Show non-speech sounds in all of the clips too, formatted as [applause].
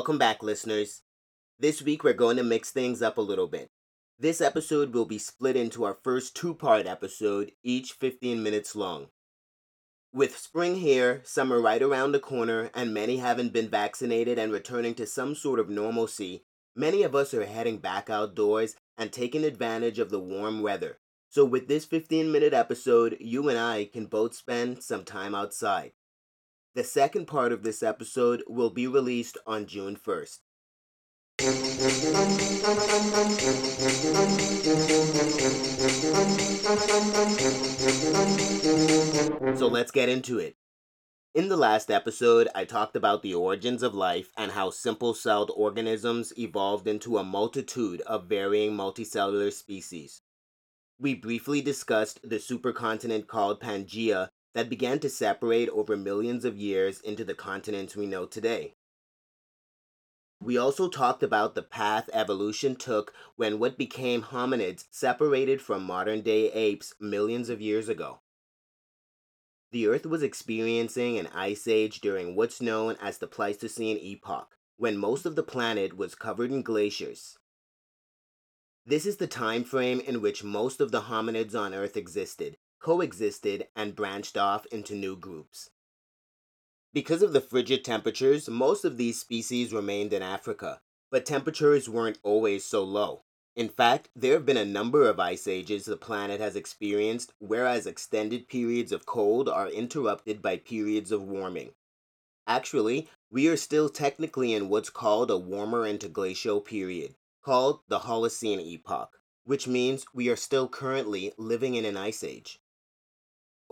Welcome back, listeners. This week we're going to mix things up a little bit. This episode will be split into our first two part episode, each 15 minutes long. With spring here, summer right around the corner, and many haven't been vaccinated and returning to some sort of normalcy, many of us are heading back outdoors and taking advantage of the warm weather. So, with this 15 minute episode, you and I can both spend some time outside. The second part of this episode will be released on June 1st. So let's get into it. In the last episode, I talked about the origins of life and how simple celled organisms evolved into a multitude of varying multicellular species. We briefly discussed the supercontinent called Pangaea that began to separate over millions of years into the continents we know today. We also talked about the path evolution took when what became hominids separated from modern day apes millions of years ago. The Earth was experiencing an ice age during what's known as the Pleistocene epoch, when most of the planet was covered in glaciers. This is the time frame in which most of the hominids on Earth existed, coexisted, and branched off into new groups. Because of the frigid temperatures, most of these species remained in Africa, but temperatures weren't always so low. In fact, there have been a number of ice ages the planet has experienced, whereas extended periods of cold are interrupted by periods of warming. Actually, we are still technically in what's called a warmer interglacial period, called the Holocene epoch, which means we are still currently living in an ice age.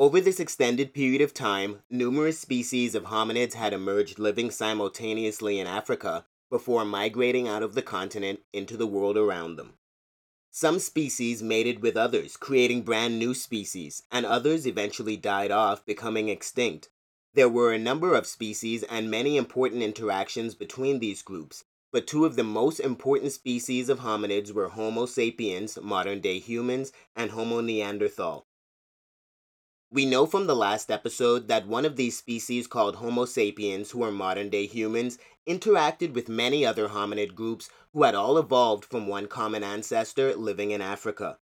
Over this extended period of time, numerous species of hominids had emerged living simultaneously in Africa before migrating out of the continent into the world around them. Some species mated with others, creating brand new species, and others eventually died off, becoming extinct. There were a number of species and many important interactions between these groups, but two of the most important species of hominids were Homo sapiens, modern day humans, and Homo neanderthal, we know from the last episode that one of these species called Homo sapiens, who are modern day humans, interacted with many other hominid groups who had all evolved from one common ancestor living in Africa.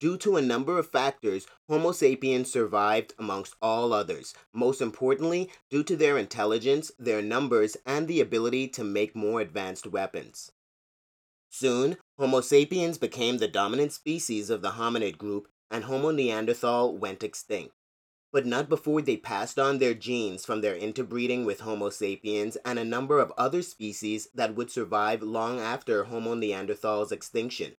Due to a number of factors, Homo sapiens survived amongst all others, most importantly, due to their intelligence, their numbers, and the ability to make more advanced weapons. Soon, Homo sapiens became the dominant species of the hominid group, and Homo neanderthal went extinct but not before they passed on their genes from their interbreeding with Homo sapiens and a number of other species that would survive long after Homo neanderthal's extinction.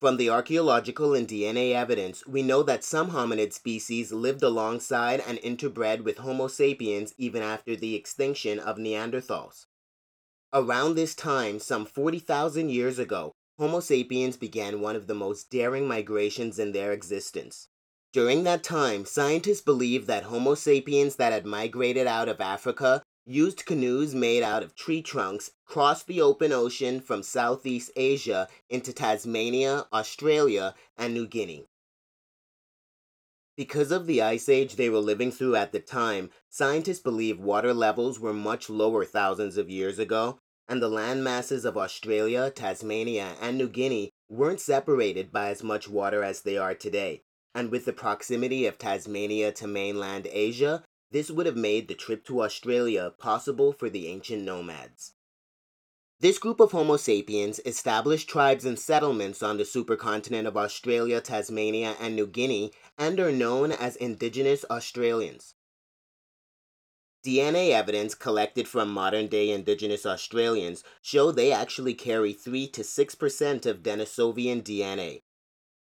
From the archaeological and DNA evidence, we know that some hominid species lived alongside and interbred with Homo sapiens even after the extinction of Neanderthals. Around this time, some 40,000 years ago, Homo sapiens began one of the most daring migrations in their existence. During that time, scientists believed that Homo sapiens that had migrated out of Africa used canoes made out of tree trunks, crossed the open ocean from Southeast Asia into Tasmania, Australia, and New Guinea. Because of the ice age they were living through at the time, scientists believe water levels were much lower thousands of years ago, and the land masses of Australia, Tasmania, and New Guinea weren't separated by as much water as they are today and with the proximity of Tasmania to mainland Asia, this would have made the trip to Australia possible for the ancient nomads. This group of Homo sapiens established tribes and settlements on the supercontinent of Australia, Tasmania, and New Guinea and are known as Indigenous Australians. DNA evidence collected from modern day Indigenous Australians show they actually carry 3 to 6% of Denisovian DNA,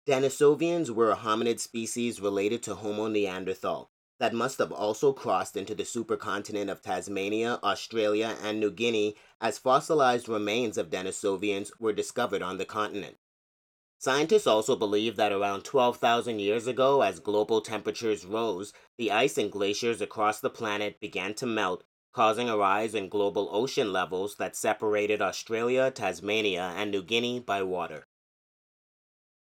Denisovians were a hominid species related to Homo neanderthal that must have also crossed into the supercontinent of Tasmania, Australia, and New Guinea as fossilized remains of Denisovians were discovered on the continent. Scientists also believe that around 12,000 years ago, as global temperatures rose, the ice and glaciers across the planet began to melt, causing a rise in global ocean levels that separated Australia, Tasmania, and New Guinea by water.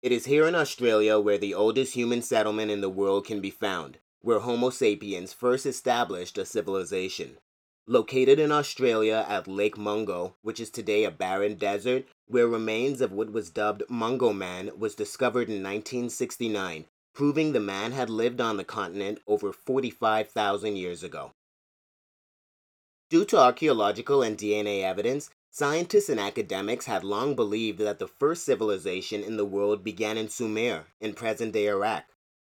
It is here in Australia where the oldest human settlement in the world can be found, where Homo sapiens first established a civilization. Located in Australia at Lake Mungo, which is today a barren desert, where remains of what was dubbed Mungo Man was discovered in 1969, proving the man had lived on the continent over 45,000 years ago. Due to archaeological and DNA evidence, scientists and academics had long believed that the first civilization in the world began in Sumer, in present day Iraq.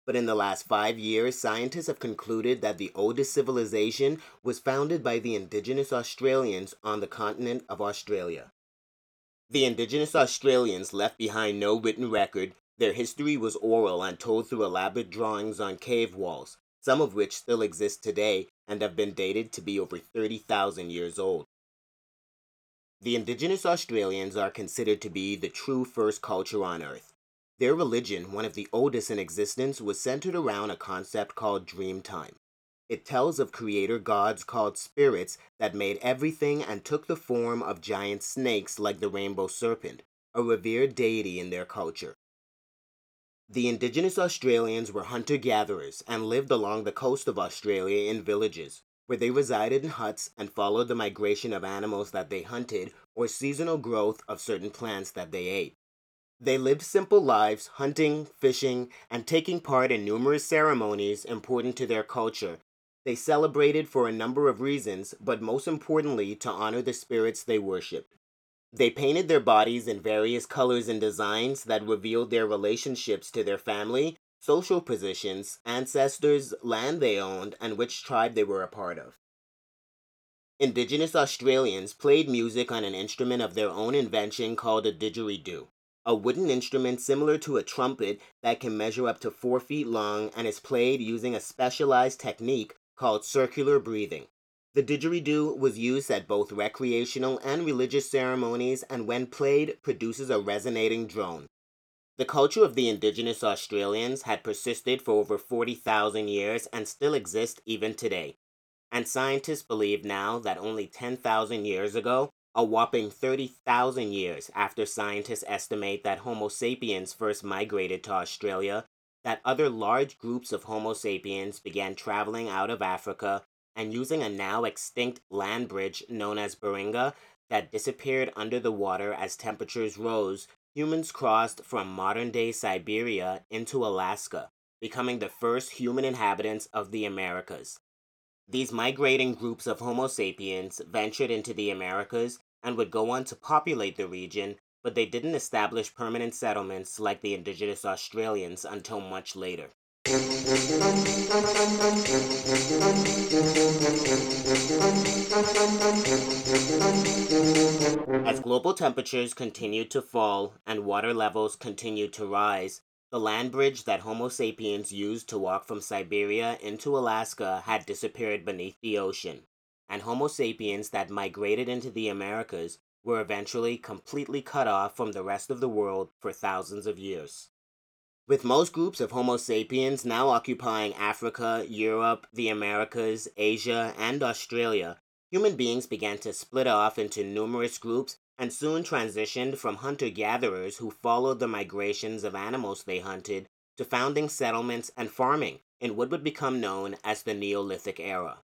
But in the last five years, scientists have concluded that the oldest civilization was founded by the indigenous Australians on the continent of Australia. The indigenous Australians left behind no written record. Their history was oral and told through elaborate drawings on cave walls, some of which still exist today and have been dated to be over 30,000 years old. The indigenous Australians are considered to be the true first culture on Earth. Their religion, one of the oldest in existence, was centered around a concept called Dreamtime. It tells of creator gods called spirits that made everything and took the form of giant snakes like the rainbow serpent, a revered deity in their culture. The indigenous Australians were hunter gatherers and lived along the coast of Australia in villages, where they resided in huts and followed the migration of animals that they hunted or seasonal growth of certain plants that they ate. They lived simple lives, hunting, fishing, and taking part in numerous ceremonies important to their culture. They celebrated for a number of reasons, but most importantly, to honor the spirits they worshiped. They painted their bodies in various colors and designs that revealed their relationships to their family, social positions, ancestors, land they owned, and which tribe they were a part of. Indigenous Australians played music on an instrument of their own invention called a didgeridoo a wooden instrument similar to a trumpet that can measure up to four feet long and is played using a specialized technique called circular breathing. The didgeridoo was used at both recreational and religious ceremonies and when played produces a resonating drone. The culture of the indigenous Australians had persisted for over 40,000 years and still exists even today. And scientists believe now that only 10,000 years ago, a whopping 30,000 years after scientists estimate that Homo sapiens first migrated to Australia, that other large groups of Homo sapiens began traveling out of Africa and using a now extinct land bridge known as Beringia that disappeared under the water as temperatures rose, humans crossed from modern day Siberia into Alaska, becoming the first human inhabitants of the Americas. These migrating groups of Homo sapiens ventured into the Americas and would go on to populate the region, but they didn't establish permanent settlements like the indigenous Australians until much later. As global temperatures continued to fall and water levels continued to rise, the land bridge that Homo sapiens used to walk from Siberia into Alaska had disappeared beneath the ocean and Homo sapiens that migrated into the Americas were eventually completely cut off from the rest of the world for thousands of years. With most groups of Homo sapiens now occupying Africa, Europe, the Americas, Asia, and Australia, human beings began to split off into numerous groups and soon transitioned from hunter gatherers who followed the migrations of animals they hunted to founding settlements and farming in what would become known as the Neolithic era.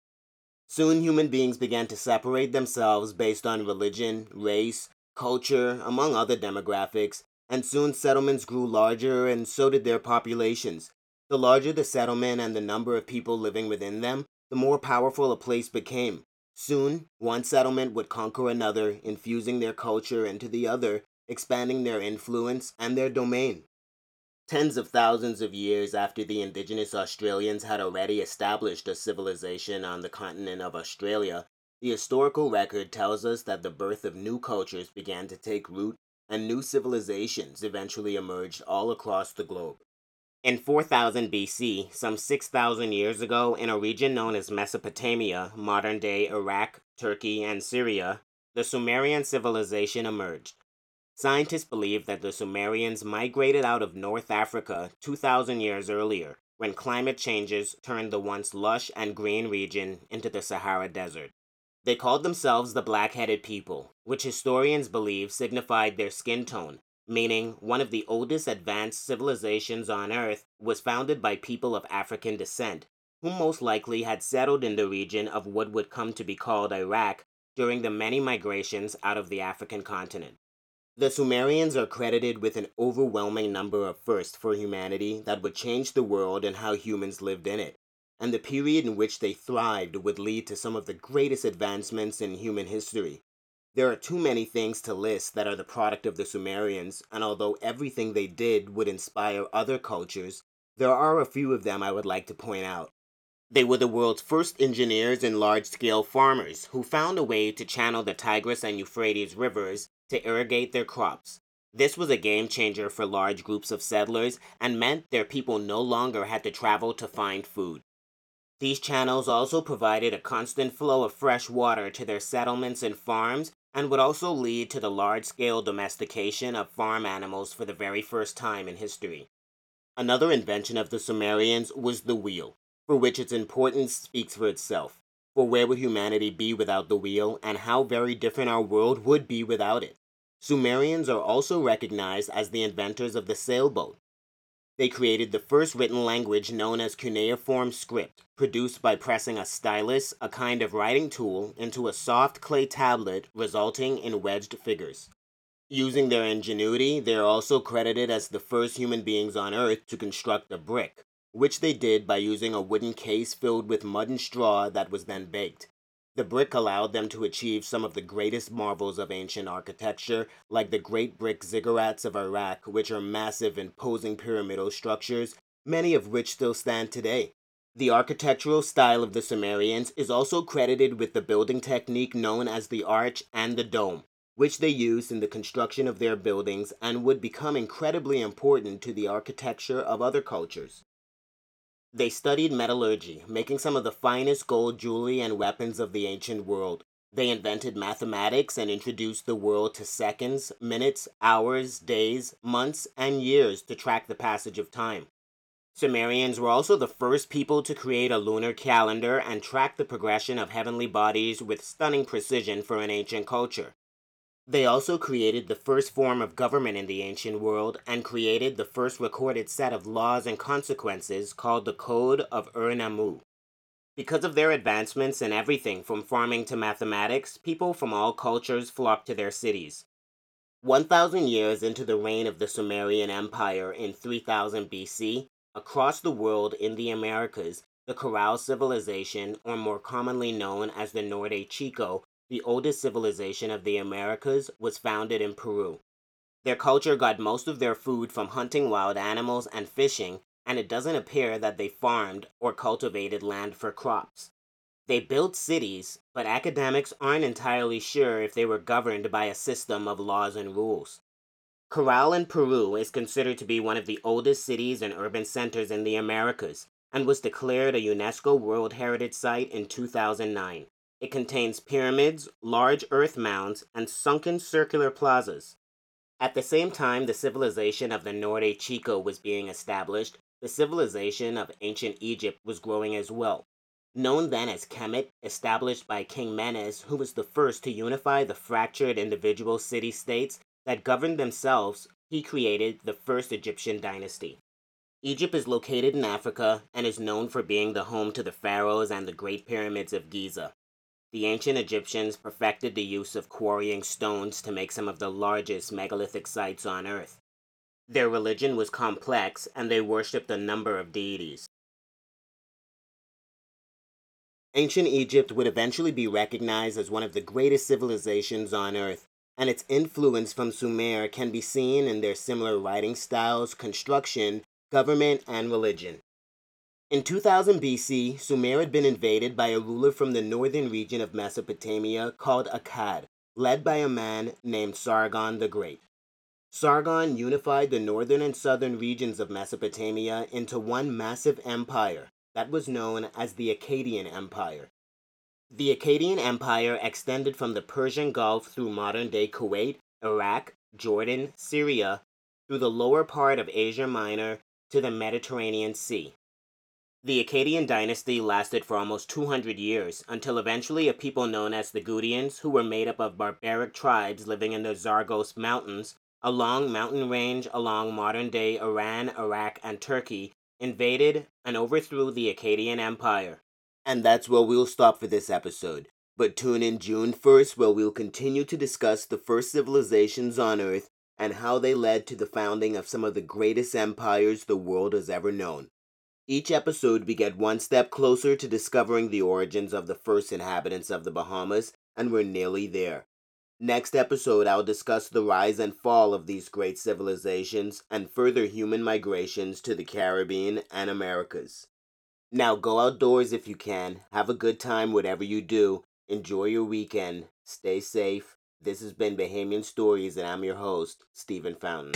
Soon human beings began to separate themselves based on religion, race, culture, among other demographics, and soon settlements grew larger and so did their populations. The larger the settlement and the number of people living within them, the more powerful a place became. Soon, one settlement would conquer another, infusing their culture into the other, expanding their influence and their domain. Tens of thousands of years after the indigenous Australians had already established a civilization on the continent of Australia, the historical record tells us that the birth of new cultures began to take root and new civilizations eventually emerged all across the globe. In 4000 BC, some 6,000 years ago, in a region known as Mesopotamia, modern day Iraq, Turkey, and Syria, the Sumerian civilization emerged. Scientists believe that the Sumerians migrated out of North Africa 2,000 years earlier, when climate changes turned the once lush and green region into the Sahara Desert. They called themselves the black headed people, which historians believe signified their skin tone, meaning one of the oldest advanced civilizations on Earth was founded by people of African descent, who most likely had settled in the region of what would come to be called Iraq during the many migrations out of the African continent. The Sumerians are credited with an overwhelming number of firsts for humanity that would change the world and how humans lived in it, and the period in which they thrived would lead to some of the greatest advancements in human history. There are too many things to list that are the product of the Sumerians, and although everything they did would inspire other cultures, there are a few of them I would like to point out. They were the world's first engineers and large scale farmers who found a way to channel the Tigris and Euphrates rivers to irrigate their crops. This was a game changer for large groups of settlers and meant their people no longer had to travel to find food. These channels also provided a constant flow of fresh water to their settlements and farms and would also lead to the large scale domestication of farm animals for the very first time in history. Another invention of the Sumerians was the wheel, for which its importance speaks for itself. For where would humanity be without the wheel, and how very different our world would be without it? Sumerians are also recognized as the inventors of the sailboat. They created the first written language known as cuneiform script, produced by pressing a stylus, a kind of writing tool, into a soft clay tablet, resulting in wedged figures. Using their ingenuity, they are also credited as the first human beings on Earth to construct a brick, which they did by using a wooden case filled with mud and straw that was then baked. The brick allowed them to achieve some of the greatest marvels of ancient architecture, like the great brick ziggurats of Iraq, which are massive, imposing pyramidal structures, many of which still stand today. The architectural style of the Sumerians is also credited with the building technique known as the arch and the dome, which they used in the construction of their buildings and would become incredibly important to the architecture of other cultures. They studied metallurgy, making some of the finest gold jewelry and weapons of the ancient world. They invented mathematics and introduced the world to seconds, minutes, hours, days, months, and years to track the passage of time. Sumerians were also the first people to create a lunar calendar and track the progression of heavenly bodies with stunning precision for an ancient culture. They also created the first form of government in the ancient world and created the first recorded set of laws and consequences called the Code of Ur-Nammu. Because of their advancements in everything from farming to mathematics, people from all cultures flocked to their cities. 1,000 years into the reign of the Sumerian Empire in 3000 BC, across the world in the Americas, the Caral civilization, or more commonly known as the Norte Chico, the oldest civilization of the Americas, was founded in Peru. Their culture got most of their food from hunting wild animals and fishing, and it doesn't appear that they farmed or cultivated land for crops. They built cities, but academics aren't entirely sure if they were governed by a system of laws and rules. Caral in Peru is considered to be one of the oldest cities and urban centers in the Americas and was declared a UNESCO World Heritage Site in 2009. It contains pyramids, large earth mounds, and sunken circular plazas. At the same time the civilization of the Norte Chico was being established, the civilization of ancient Egypt was growing as well. Known then as Kemet, established by King Menes, who was the first to unify the fractured individual city states that governed themselves, he created the first Egyptian dynasty. Egypt is located in Africa and is known for being the home to the pharaohs and the Great Pyramids of Giza. The ancient Egyptians perfected the use of quarrying stones to make some of the largest megalithic sites on Earth. Their religion was complex and they worshipped a number of deities. Ancient Egypt would eventually be recognized as one of the greatest civilizations on Earth, and its influence from Sumer can be seen in their similar writing styles, construction, government, and religion. In 2000 BC, Sumer had been invaded by a ruler from the northern region of Mesopotamia called Akkad, led by a man named Sargon the Great. Sargon unified the northern and southern regions of Mesopotamia into one massive empire that was known as the Akkadian Empire. The Akkadian Empire extended from the Persian Gulf through modern day Kuwait, Iraq, Jordan, Syria, through the lower part of Asia Minor to the Mediterranean Sea. The Akkadian dynasty lasted for almost 200 years, until eventually a people known as the Gutians, who were made up of barbaric tribes living in the Zagros Mountains, a long mountain range along modern day Iran, Iraq, and Turkey, invaded, and overthrew the Akkadian Empire. And that's where we'll stop for this episode. But tune in June 1st, where we'll continue to discuss the first civilizations on Earth and how they led to the founding of some of the greatest empires the world has ever known. Each episode, we get one step closer to discovering the origins of the first inhabitants of the Bahamas, and we're nearly there. Next episode, I'll discuss the rise and fall of these great civilizations and further human migrations to the Caribbean and Americas. Now, go outdoors if you can, have a good time, whatever you do, Enjoy your weekend. Stay safe. This has been Bahamian Stories, and I'm your host, Stephen Fountain.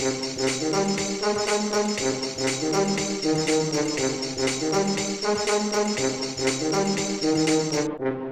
[laughs]